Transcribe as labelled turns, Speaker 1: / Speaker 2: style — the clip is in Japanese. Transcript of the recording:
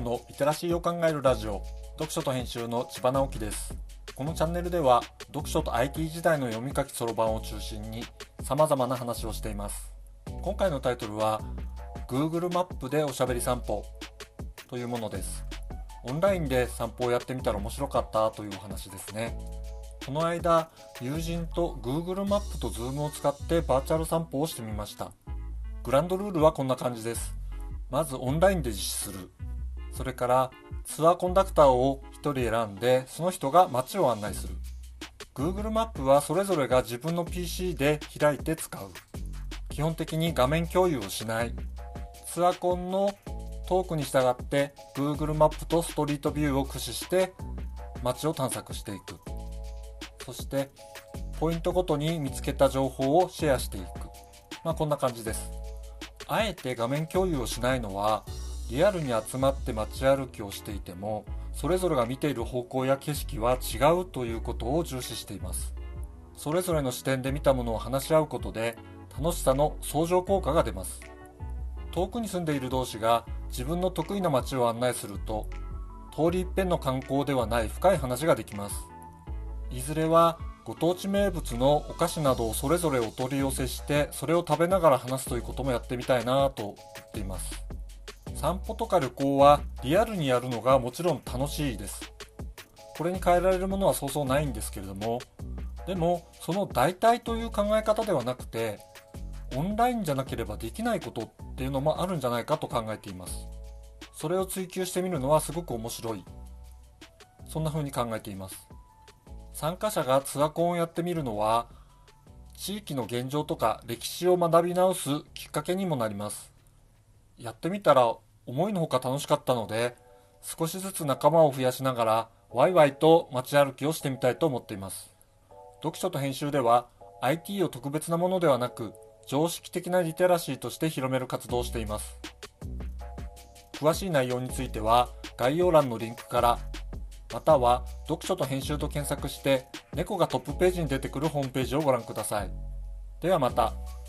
Speaker 1: ムのリテラシーを考えるラジオ読書と編集の千葉直樹です。このチャンネルでは読書と IT 時代の読み書きそろばんを中心に様々な話をしています。今回のタイトルは Google マップでおしゃべり散歩というものです。オンラインで散歩をやってみたら面白かったというお話ですね。この間友人と Google マップと Zoom を使ってバーチャル散歩をしてみました。グランドルールはこんな感じです。まずオンラインで実施する。それからツアーコンダクターを1人選んでその人が街を案内する。Google マップはそれぞれが自分の PC で開いて使う。基本的に画面共有をしない。ツアコンのトークに従って Google マップとストリートビューを駆使して街を探索していく。そしてポイントごとに見つけた情報をシェアしていく。まあこんな感じです。あえて画面共有をしないのはリアルに集まって街歩きをしていてもそれぞれが見ている方向や景色は違うということを重視しています。それぞれの視点で見たものを話し合うことで楽しさの相乗効果が出ます。遠くに住んでいる同士が自分の得意な街を案内すると通り一遍の観光ではない深い話ができます。いずれはご当地名物のお菓子などをそれぞれお取り寄せしてそれを食べながら話すということもやってみたいなと言っています。散歩とか旅行はリアルにやるのがもちろん楽しいです。これに変えられるものはそうそうないんですけれども。でもその代替という考え方ではなくてオンラインじゃなければできないことっていうのもあるんじゃないかと考えています。それを追求してみるのはすごく面白い。そんな風に考えています。参加者がツアコンをやってみるのは地域の現状とか歴史を学び直すきっかけにもなります。やってみたら思いのほか楽しかったので少しずつ仲間を増やしながらワイワイと街歩きをしてみたいと思っています。読書と編集では IT を特別なものではなく常識的なリテラシーとして広める活動をしています。詳しい内容については概要欄のリンクからまたは読書と編集と検索して猫がトップページに出てくるホームページをご覧ください。ではまた。